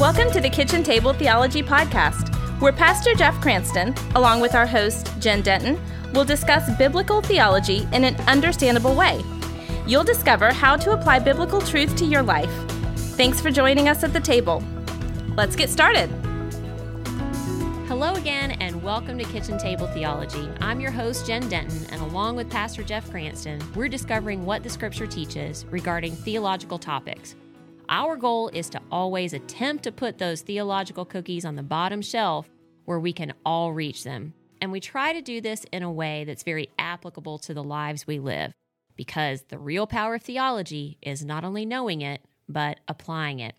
Welcome to the Kitchen Table Theology Podcast, where Pastor Jeff Cranston, along with our host, Jen Denton, will discuss biblical theology in an understandable way. You'll discover how to apply biblical truth to your life. Thanks for joining us at the table. Let's get started. Hello again, and welcome to Kitchen Table Theology. I'm your host, Jen Denton, and along with Pastor Jeff Cranston, we're discovering what the scripture teaches regarding theological topics. Our goal is to always attempt to put those theological cookies on the bottom shelf where we can all reach them. And we try to do this in a way that's very applicable to the lives we live, because the real power of theology is not only knowing it, but applying it.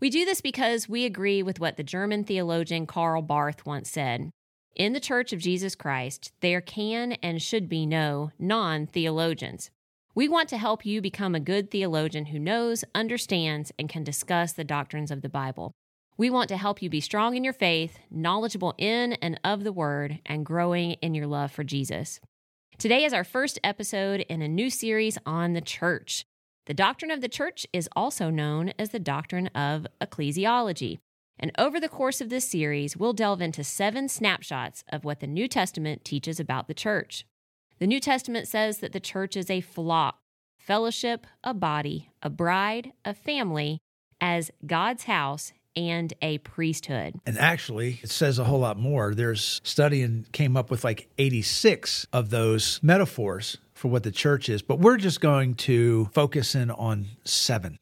We do this because we agree with what the German theologian Karl Barth once said. In the Church of Jesus Christ, there can and should be no non theologians. We want to help you become a good theologian who knows, understands, and can discuss the doctrines of the Bible. We want to help you be strong in your faith, knowledgeable in and of the Word, and growing in your love for Jesus. Today is our first episode in a new series on the church. The doctrine of the church is also known as the doctrine of ecclesiology. And over the course of this series, we'll delve into seven snapshots of what the New Testament teaches about the church. The New Testament says that the church is a flock, fellowship, a body, a bride, a family, as God's house and a priesthood. And actually, it says a whole lot more. There's study and came up with like 86 of those metaphors for what the church is, but we're just going to focus in on seven.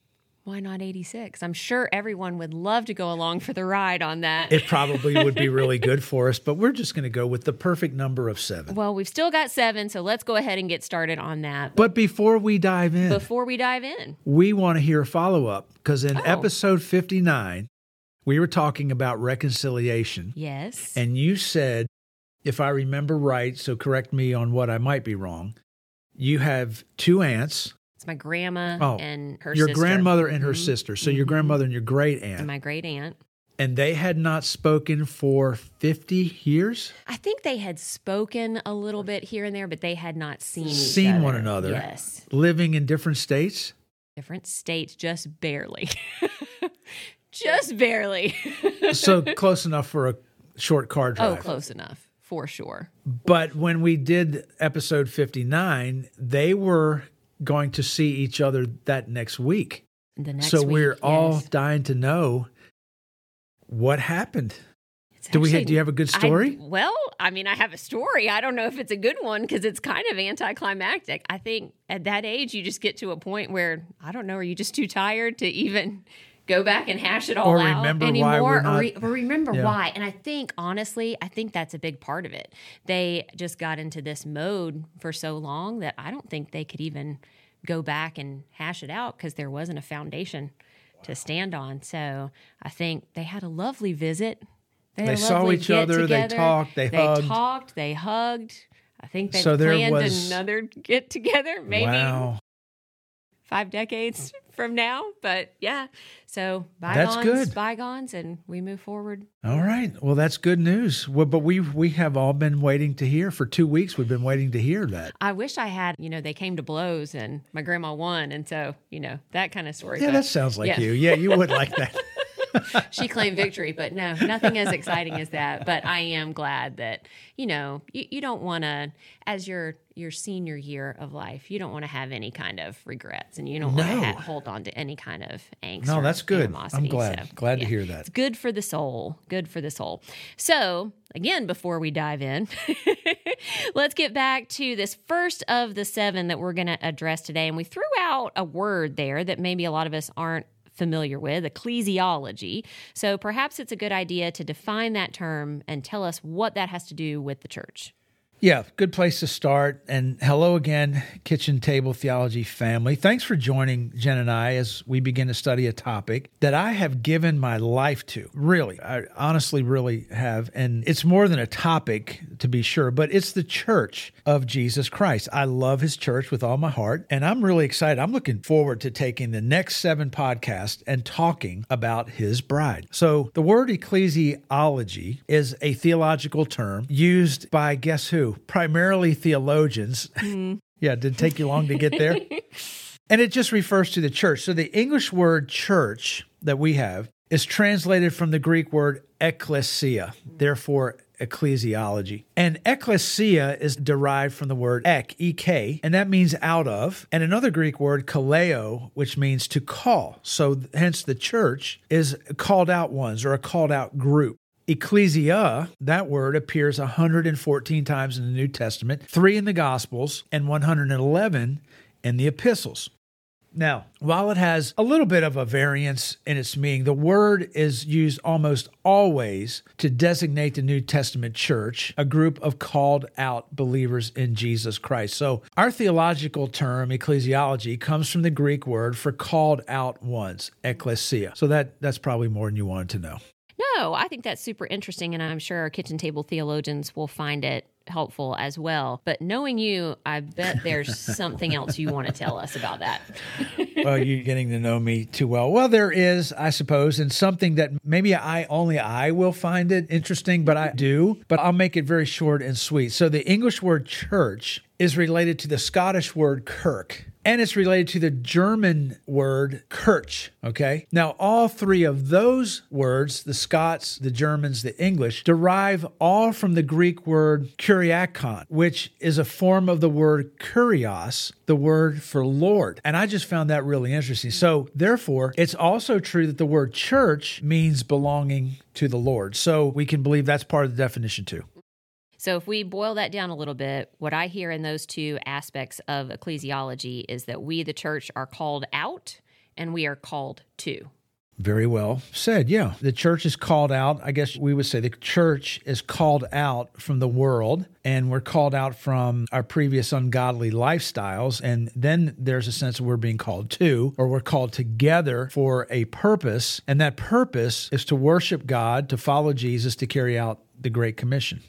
Why not 86? I'm sure everyone would love to go along for the ride on that. It probably would be really good for us, but we're just going to go with the perfect number of seven. well, we've still got seven, so let's go ahead and get started on that. But before we dive in, Before we dive in, we want to hear a follow up because in Oh. episode 59, we were talking about reconciliation. yes. And you said, if I remember right, so correct me on what I might be wrong, you have two aunts, it's my grandma Oh, and her your sister. grandmother and her Mhm. sister. So your grandmother and your great aunt. and my great aunt. and they had not spoken for 50 years? I think they had spoken a little bit here and there, but they had not seen each Seen other. one another. Yes, Living in different states? different states, just barely, just barely. So close enough for a short car drive. oh, drive. close enough for sure. But when we did episode 59, they were going to see each other that next week. The next so week, we're all dying to know what happened. It's Do we? actually- do you have a good I- story? well, I mean, I have a story. I don't know if it's a good one because it's kind of anticlimactic. I think at that age, you just get to a point where I don't know. Are you just too tired to even go back and hash it all Or out anymore? we're or, re- or remember Yeah. why? And I think honestly, I think that's a big part of it. They just got into this mode for so long that I don't think they could even go back and hash it out because there wasn't a foundation to stand on. So I think they had a lovely visit. They a saw each other, they get-together. talked, they hugged. They talked, they hugged. I think they So planned was- another get together, maybe Wow. Five decades from now. But yeah, so That's bygones, good. bygones, and we move forward. All right. Well, that's good news. Well, but we we have all been waiting to hear for two weeks. We've been waiting to hear that. I wish I had, you know, they came to blows and my grandma won, and so you know that kind of story. Yeah, But that sounds like yeah. you. Yeah, you would like that. she claimed victory, but no, nothing as exciting as that. But I am glad that you know you, you don't want to, as your your senior year of life, you don't want to have any kind of regrets, and you don't want to ha- hold on to any kind of angst. No, that's good. I'm glad. So, Glad to hear that. It's good for the soul. Good for the soul. So, again, before we dive in, let's get back to this first of the seven that we're going to address today. And we threw out a word there that maybe a lot of us aren't familiar with ecclesiology. So, perhaps it's a good idea to define that term and tell us what that has to do with the church. Yeah, good place to start. And hello again, Kitchen Table Theology family. Thanks for joining Jen and I as we begin to study a topic that I have given my life to. Really, I honestly really have. And it's more than a topic, to be sure, but it's the church of Jesus Christ. I love his church with all my heart. And I'm really excited. I'm looking forward to taking the next seven podcasts and talking about his bride. So the word ecclesiology is a theological term used by guess who? Primarily theologians. Mm-hmm. yeah, it didn't take you long to get there. and it just refers to the church. So the English word church that we have is translated from the Greek word ekklesia, therefore ecclesiology. And ecclesia is derived from the word ek, ek, and that means out of, and another Greek word, kaleo, which means to call. So hence the church is called out ones or a called out group. Ecclesia, that word appears 114 times in the New Testament, three in the Gospels, and 111 in the epistles. Now, while it has a little bit of a variance in its meaning, the word is used almost always to designate the New Testament church, a group of called out believers in Jesus Christ. So, our theological term, ecclesiology, comes from the Greek word for called out ones, ecclesia. So, that, that's probably more than you wanted to know. No, Oh, I think that's super interesting, and I'm sure our kitchen table theologians will find it helpful as well. But knowing you, I bet there's something else you want to tell us about that. well, you're getting to know me too well. Well, there is, I suppose, and something that maybe I only I will find it interesting, but I mm-hmm. do. But I'll make it very short and sweet. So the English word church is related to the Scottish word kirk and it's related to the German word Kirch. Okay. Now, all three of those words, the Scots, the Germans, the English, derive all from the Greek word kuriakon, which is a form of the word kurios, the word for Lord. And I just found that really interesting. So, therefore, it's also true that the word church means belonging to the Lord. So, we can believe that's part of the definition too. So, if we boil that down a little bit, what I hear in those two aspects of ecclesiology is that we, the church, are called out and we are called to. Very well said. Yeah. The church is called out. I guess we would say the church is called out from the world, and we're called out from our previous ungodly lifestyles. And then there's a sense of we're being called to, or we're called together for a purpose. And that purpose is to worship God, to follow Jesus, to carry out the Great Commission.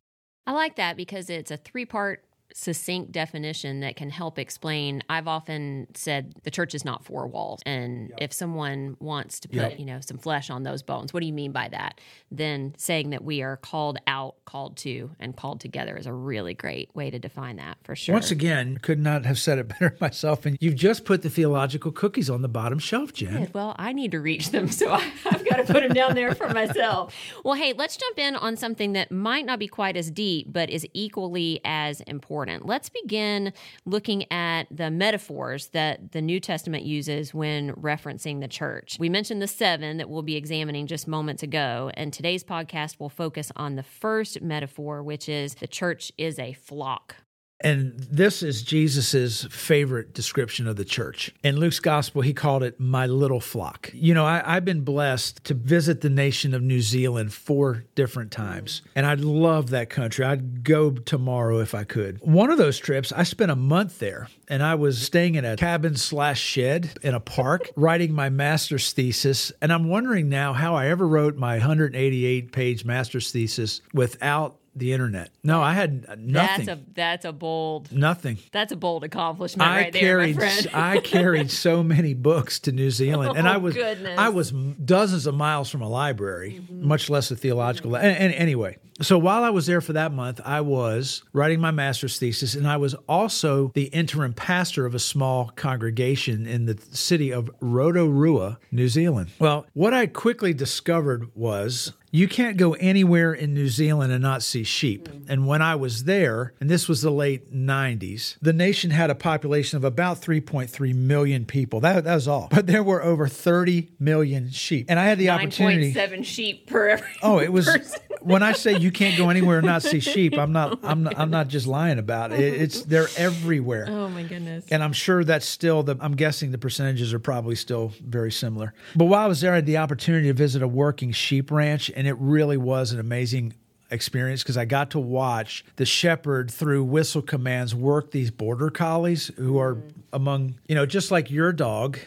I like that because it's a three part succinct definition that can help explain i've often said the church is not four walls. And yep. if someone wants to put yep. you know some flesh on those bones what do you mean by that? Then saying that we are called out called to and called together is a really great way to define that for sure. Once again could not have said it better myself. And you've just put the theological cookies on the bottom shelf jen. Well i need to reach them so I, i've got to put them down there for myself. Well hey let's jump in on something that might not be quite as deep but is equally as important important. Let's begin looking at the metaphors that the New Testament uses when referencing the church. We mentioned the seven that we'll be examining just moments ago, and today's podcast will focus on the first metaphor, which is the church is a flock. And this is Jesus's favorite description of the church. In Luke's gospel, he called it my little flock. You know, I, have been blessed to visit the nation of New Zealand four different times, and I love that country. I'd go tomorrow if I could. One of those trips, I spent a month there, and I was staying in a cabin slash shed in a park, writing my master's thesis. And I'm wondering now how I ever wrote my 188 page master's thesis without the internet. No, I had nothing. That's a that's a bold nothing. That's a bold accomplishment I right carried, there, my friend. I carried so many books to New Zealand, and oh, I was goodness. I was dozens of miles from a library, mm-hmm. much less a theological. Mm-hmm. And, and anyway, so while I was there for that month, I was writing my master's thesis, and I was also the interim pastor of a small congregation in the city of Rotorua, New Zealand. Well, what I quickly discovered was you can't go anywhere in New Zealand and not see sheep. And when I was there, and this was the late 90s, the nation had a population of about 3.3 million people. That, that was all. But there were over 30 million sheep. And I had the opportunity. 9.7 sheep per every Oh, it was person. When I say you can't go anywhere and not see sheep, I'm not oh I'm not, I'm not just lying about it. It's they're everywhere. Oh my goodness. And I'm sure that's still the I'm guessing the percentages are probably still very similar. But while I was there I had the opportunity to visit a working sheep ranch and it really was an amazing experience because I got to watch the shepherd through whistle commands work these border collies who are mm-hmm. among, you know, just like your dog,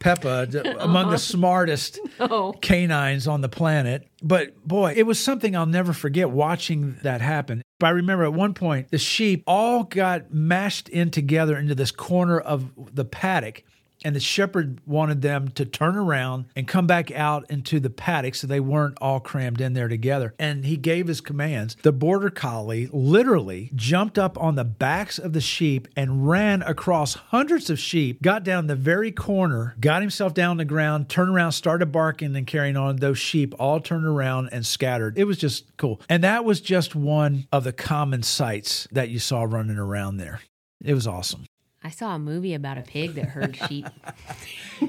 Peppa, among the uh-huh. smartest no. Oh. canines on the planet. But boy, it was something I'll never forget watching that happen. But I remember at one point, the sheep all got mashed in together into this corner of the paddock and the shepherd wanted them to turn around and come back out into the paddock so they weren't all crammed in there together. And he gave his commands. The border collie literally jumped up on the backs of the sheep and ran across hundreds of sheep, got down the very corner, got himself down the ground, turned around, started barking and carrying on. Those sheep all turned around and scattered. It was just cool. And that was just one of the common sights that you saw running around there. It was awesome. I saw a movie about a pig that herd sheep.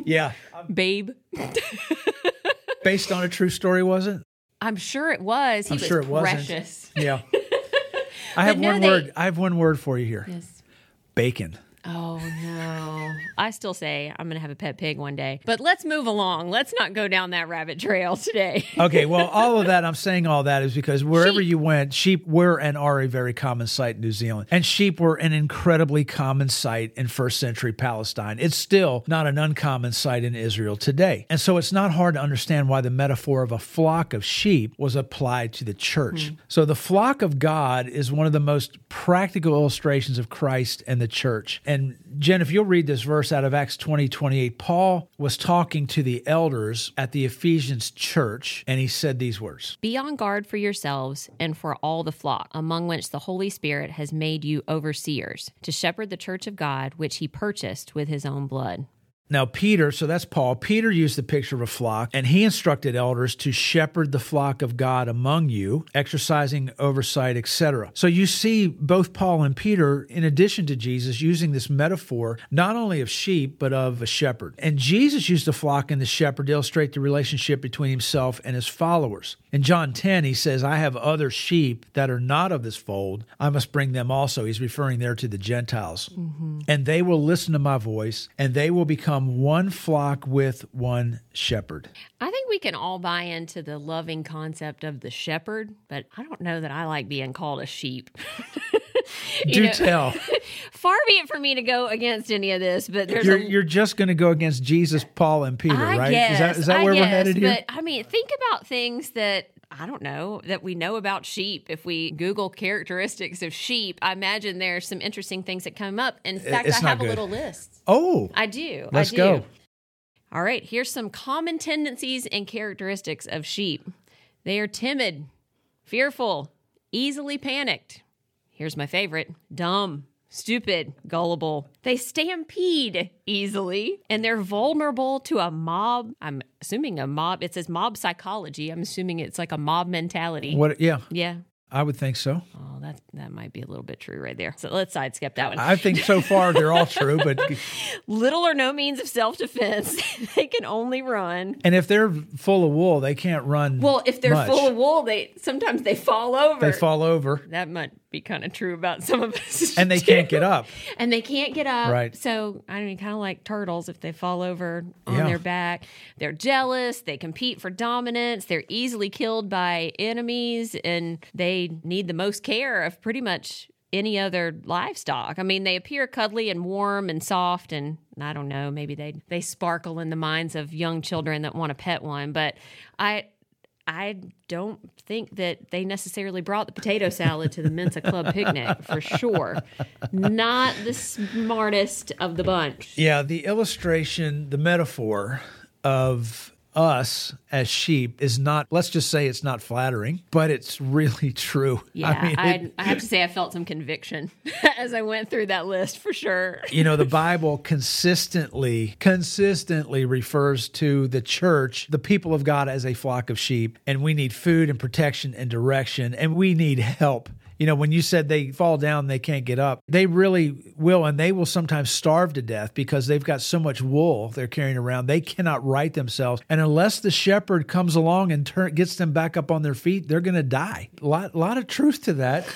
Yeah. Babe. Based on a true story, was it? I'm sure it was. He I'm was sure it wasn't. Yeah. I have no, one they- word. I have one word for you here. Yes. Bacon. Oh no. I still say I'm going to have a pet pig one day. But let's move along. Let's not go down that rabbit trail today. Okay, well, all of that, I'm saying all that is because wherever Sheep. you went, sheep were and are a very common sight in New Zealand. And sheep were an incredibly common sight in first century Palestine. It's still not an uncommon sight in Israel today. And so it's not hard to understand why the metaphor of a flock of sheep was applied to the church. Hmm. So the flock of God is one of the most practical illustrations of Christ and the church. And Jen, if you'll read this verse out of Acts 20 28, Paul was talking to the elders at the Ephesians church, and he said these words Be on guard for yourselves and for all the flock, among which the Holy Spirit has made you overseers, to shepherd the church of God, which he purchased with his own blood. Now, Peter, so that's Paul, Peter used the picture of a flock, and he instructed elders to shepherd the flock of God among you, exercising oversight, etc. So you see both Paul and Peter, in addition to Jesus, using this metaphor not only of sheep, but of a shepherd. And Jesus used the flock and the shepherd to illustrate the relationship between himself and his followers. In John 10, he says, I have other sheep that are not of this fold. I must bring them also. He's referring there to the Gentiles. Mm-hmm. And they will listen to my voice, and they will become one flock with one shepherd. I think we can all buy into the loving concept of the shepherd, but I don't know that I like being called a sheep. Do know, tell. Far be it for me to go against any of this, but there's You're, a you're just going to go against Jesus, Paul, and Peter, I right? Guess, is that, is that I where we're headed here? But I mean, think about things that I don't know that we know about sheep. If we Google characteristics of sheep, I imagine there's some interesting things that come up. In fact, it's I have a little list. oh, I do. Let's I do. go. All right, here's some common tendencies and characteristics of sheep. They are timid, fearful, easily panicked. Here's my favorite dumb, stupid, gullible. They stampede easily, and they're vulnerable to a mob. I'm assuming a mob. It says mob psychology. I'm assuming it's like a mob mentality. what? Yeah, Yeah. I would think so. Oh, that that might be a little bit true right there. So let's sidestep that one. I think so far they're all true, but Little or no means of self defense. they can only run. and if they're full of wool, they can't run. Well, if they're much. full of wool, they sometimes they fall over. they fall over That might be kind of true about some of us. and they can't get up. and they can't get up. Right. So I mean, kind of like turtles, if they fall over on Yeah. their back, they're jealous. They compete for dominance. They're easily killed by enemies, and they need the most care of pretty much any other livestock. I mean, they appear cuddly and warm and soft, and I don't know, maybe they they sparkle in the minds of young children that want to pet one. But I. I don't think that they necessarily brought the potato salad to the Mensa Club picnic for sure. Not the smartest of the bunch. Yeah, the illustration, the metaphor of us as sheep is not, let's just say it's not flattering, but it's really true. Yeah, I mean, I, it- I have to say I felt some conviction as I went through that list for sure. you know, the Bible consistently, consistently refers to the church, the people of God, as a flock of sheep. And we need food and protection and direction, and we need help. You know, when you said they fall down, they can't get up, they really will. And they will sometimes starve to death because they've got so much wool they're carrying around. They cannot right themselves. And unless the shepherd comes along and turn, gets them back up on their feet, they're going to die. A lot, lot of truth to that.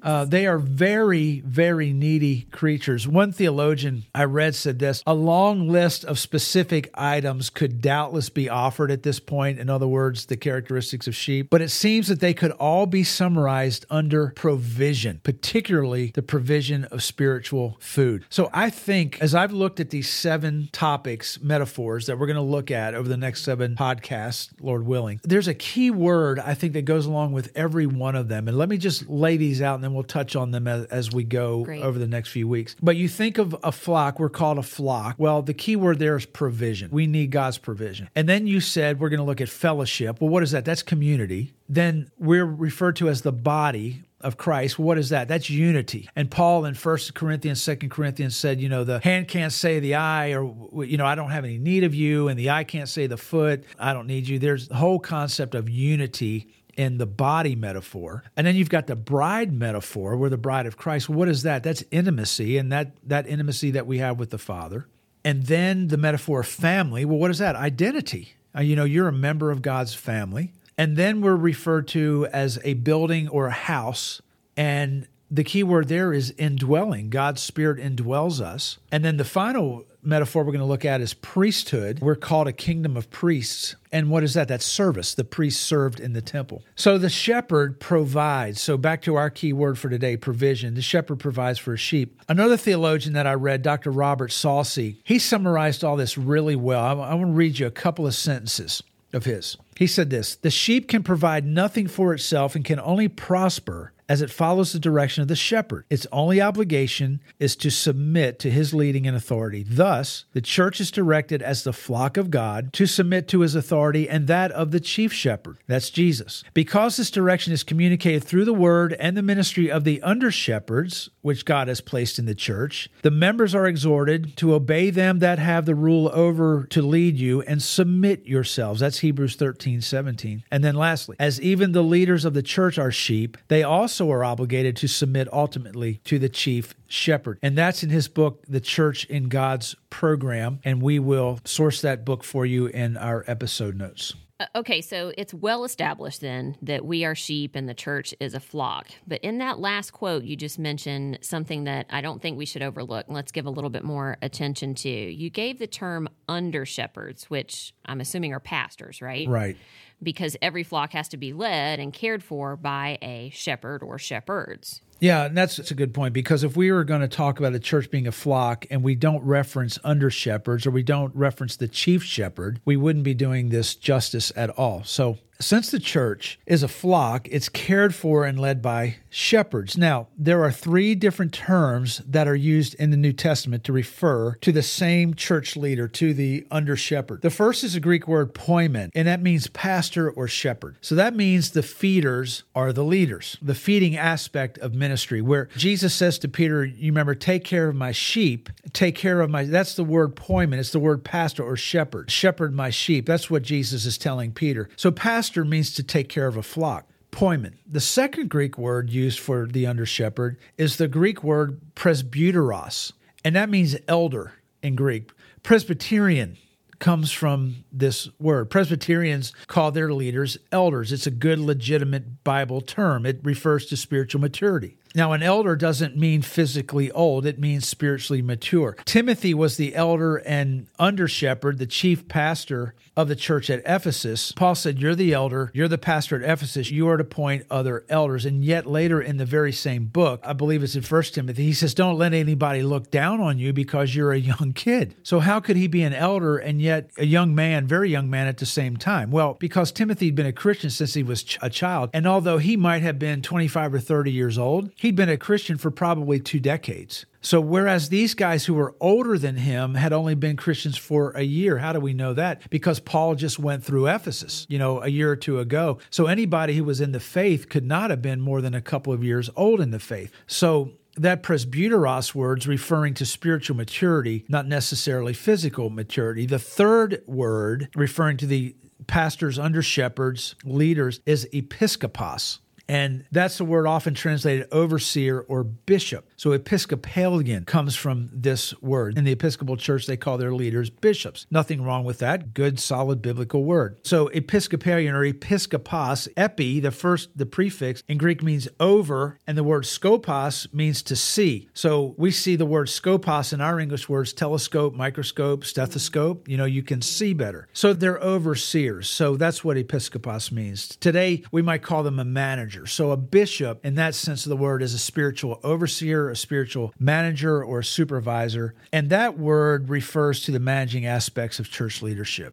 Uh, they are very, very needy creatures. One theologian I read said this a long list of specific items could doubtless be offered at this point. In other words, the characteristics of sheep, but it seems that they could all be summarized under provision, particularly the provision of spiritual food. So I think as I've looked at these seven topics, metaphors that we're going to look at over the next seven podcasts, Lord willing, there's a key word I think that goes along with every one of them. And let me just lay these these out and then we'll touch on them as, as we go Great. over the next few weeks. But you think of a flock, we're called a flock. Well, the key word there is provision. We need God's provision. And then you said we're going to look at fellowship. Well, what is that? That's community. Then we're referred to as the body of Christ. What is that? That's unity. And Paul in First Corinthians, Second Corinthians said, you know, the hand can't say the eye, or you know, I don't have any need of you, and the eye can't say the foot, I don't need you. There's the whole concept of unity in the body metaphor. And then you've got the bride metaphor. We're the bride of Christ. What is that? That's intimacy, and that that intimacy that we have with the Father. And then the metaphor of family. Well, what is that? Identity. Uh, you know, you're a member of God's family. And then we're referred to as a building or a house. And the key word there is indwelling. God's Spirit indwells us. And then the final metaphor we're going to look at is priesthood. We're called a kingdom of priests. And what is that? That's service. The priests served in the temple. So the shepherd provides. So back to our key word for today provision. The shepherd provides for his sheep. Another theologian that I read, Dr. Robert Saucy, he summarized all this really well. I, I want to read you a couple of sentences of his. He said this The sheep can provide nothing for itself and can only prosper as it follows the direction of the shepherd. Its only obligation is to submit to his leading and authority. Thus, the church is directed as the flock of God to submit to his authority and that of the chief shepherd. That's Jesus. Because this direction is communicated through the word and the ministry of the under shepherds, which God has placed in the church, the members are exhorted to obey them that have the rule over to lead you and submit yourselves. That's Hebrews 13, 17. And then lastly, as even the leaders of the church are sheep, they also also are obligated to submit ultimately to the chief shepherd. And that's in his book, The Church in God's Program. And we will source that book for you in our episode notes. Uh, okay, so it's well established then that we are sheep and the church is a flock. But in that last quote, you just mentioned something that I don't think we should overlook. Let's give a little bit more attention to. You gave the term under shepherds, which I'm assuming are pastors, right? Right because every flock has to be led and cared for by a shepherd or shepherds. Yeah, and that's, that's a good point because if we were going to talk about a church being a flock and we don't reference under shepherds or we don't reference the chief shepherd, we wouldn't be doing this justice at all. So since the church is a flock, it's cared for and led by shepherds. Now, there are three different terms that are used in the New Testament to refer to the same church leader, to the under shepherd. The first is a Greek word poimen, and that means pastor or shepherd. So that means the feeders are the leaders, the feeding aspect of ministry, where Jesus says to Peter, You remember, take care of my sheep, take care of my, that's the word poimen, it's the word pastor or shepherd, shepherd my sheep. That's what Jesus is telling Peter. So, pastor pastor means to take care of a flock. Poimen. The second Greek word used for the under shepherd is the Greek word presbyteros, and that means elder in Greek. Presbyterian comes from this word. Presbyterians call their leaders elders. It's a good, legitimate Bible term. It refers to spiritual maturity. Now, an elder doesn't mean physically old, it means spiritually mature. Timothy was the elder and under shepherd, the chief pastor of the church at Ephesus. Paul said, You're the elder, you're the pastor at Ephesus, you are to appoint other elders. And yet, later in the very same book, I believe it's in First Timothy, he says, Don't let anybody look down on you because you're a young kid. So, how could he be an elder and yet a young man, very young man at the same time? Well, because Timothy had been a Christian since he was a child. And although he might have been 25 or 30 years old, he'd been a Christian for probably two decades. So, whereas these guys who were older than him had only been Christians for a year, how do we know that? Because Paul just went through Ephesus, you know, a year or two ago. So, anybody who was in the faith could not have been more than a couple of years old in the faith. So, that presbyteros words referring to spiritual maturity, not necessarily physical maturity. The third word referring to the pastors, under shepherds, leaders is episkopos. And that's the word often translated overseer or bishop. So Episcopalian comes from this word. In the Episcopal Church, they call their leaders bishops. Nothing wrong with that. Good, solid biblical word. So Episcopalian or episkopos, epi, the first, the prefix in Greek means over, and the word skopos means to see. So we see the word skopos in our English words telescope, microscope, stethoscope. You know, you can see better. So they're overseers. So that's what Episcopos means. Today, we might call them a manager. So, a bishop, in that sense of the word, is a spiritual overseer, a spiritual manager, or a supervisor. And that word refers to the managing aspects of church leadership.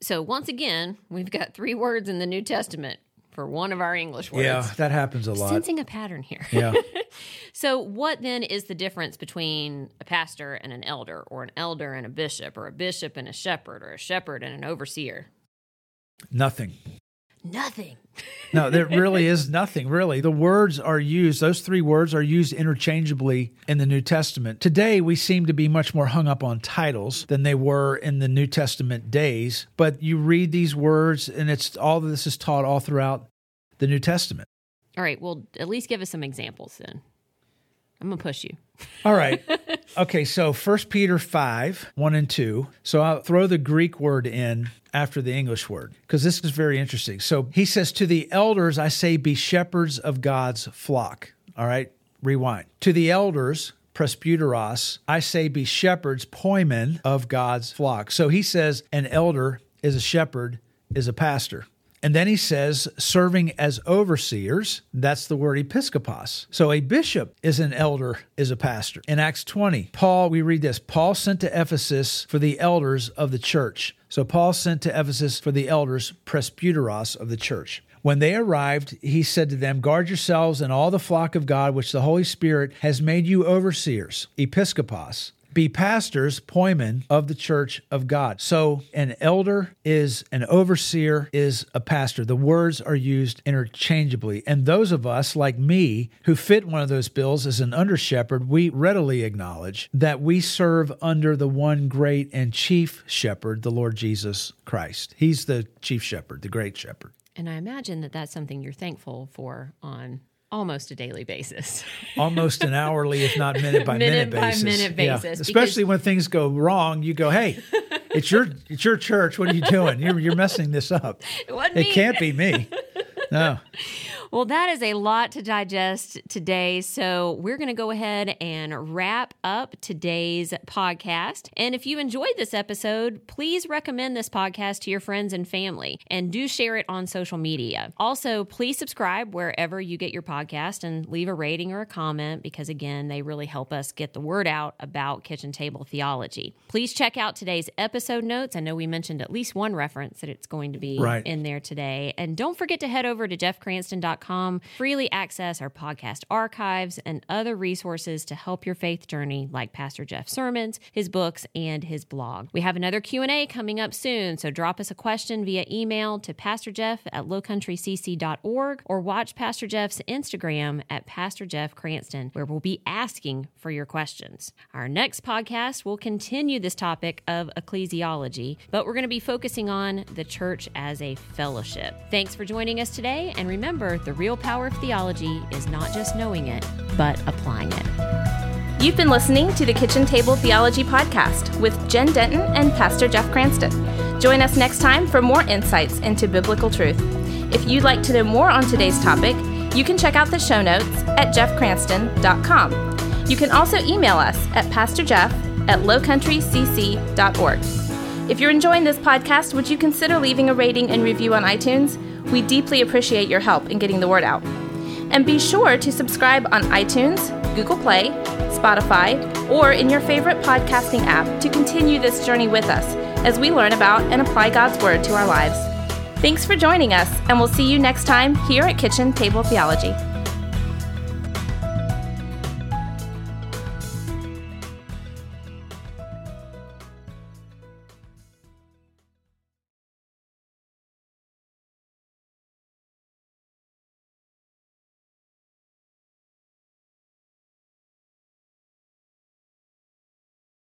So, once again, we've got three words in the New Testament for one of our English words. Yeah, that happens a lot. Sensing a pattern here. Yeah. so, what then is the difference between a pastor and an elder, or an elder and a bishop, or a bishop and a shepherd, or a shepherd and an overseer? Nothing. Nothing. No, there really is nothing, really. The words are used, those three words are used interchangeably in the New Testament. Today, we seem to be much more hung up on titles than they were in the New Testament days. But you read these words, and it's all this is taught all throughout the New Testament. All right. Well, at least give us some examples then. I'm to push you. All right. Okay, so First Peter 5, 1 and 2. So I'll throw the Greek word in after the English word because this is very interesting. So he says, To the elders, I say, be shepherds of God's flock. All right, rewind. To the elders, presbyteros, I say, be shepherds, poimen of God's flock. So he says, an elder is a shepherd, is a pastor. And then he says, serving as overseers, that's the word episkopos. So a bishop is an elder, is a pastor. In Acts 20, Paul, we read this Paul sent to Ephesus for the elders of the church. So Paul sent to Ephesus for the elders, presbyteros of the church. When they arrived, he said to them, Guard yourselves and all the flock of God, which the Holy Spirit has made you overseers, episkopos, be pastors, poimen of the church of God. So an elder is an overseer, is a pastor. The words are used interchangeably. And those of us, like me, who fit one of those bills as an under shepherd, we readily acknowledge that we serve under the one great and chief shepherd, the Lord Jesus Christ. He's the chief shepherd, the great shepherd. And I imagine that that's something you're thankful for on almost a daily basis. almost an hourly, if not minute by minute, minute by basis. minute Yeah. Especially when things go wrong, you go, "Hey, it's your it's your church. What are you doing? You're you're messing this up. It It me. can't be me." No. Well, that is a lot to digest today. So, we're going to go ahead and wrap up today's podcast. And if you enjoyed this episode, please recommend this podcast to your friends and family and do share it on social media. Also, please subscribe wherever you get your podcast and leave a rating or a comment because, again, they really help us get the word out about kitchen table theology. Please check out today's episode notes. I know we mentioned at least one reference that it's going to be Right. in there today. And don't forget to head over to jeffcranston.com, freely access our podcast archives and other resources to help your faith journey like Pastor Jeff's sermons, his books, and his blog. We have another Q&A coming up soon, so drop us a question via email to pastorjeff at lowcountrycc.org or watch Pastor Jeff's Instagram at Pastor Jeff Cranston, where we'll be asking for your questions. Our next podcast will continue this topic of ecclesiology, but we're going to be focusing on the church as a fellowship. Thanks for joining us today, and remember the real power of theology is not just knowing it, but applying it. You've been listening to the Kitchen Table Theology Podcast with Jen Denton and Pastor Jeff Cranston. Join us next time for more insights into biblical truth. If you'd like to know more on today's topic, you can check out the show notes at jeffcranston.com. You can also email us at pastorjeff at lowcountrycc.org. If you're enjoying this podcast, would you consider leaving a rating and review on iTunes? We deeply appreciate your help in getting the word out. And be sure to subscribe on iTunes, Google Play, Spotify, or in your favorite podcasting app to continue this journey with us as we learn about and apply God's Word to our lives. Thanks for joining us, and we'll see you next time here at Kitchen Table Theology.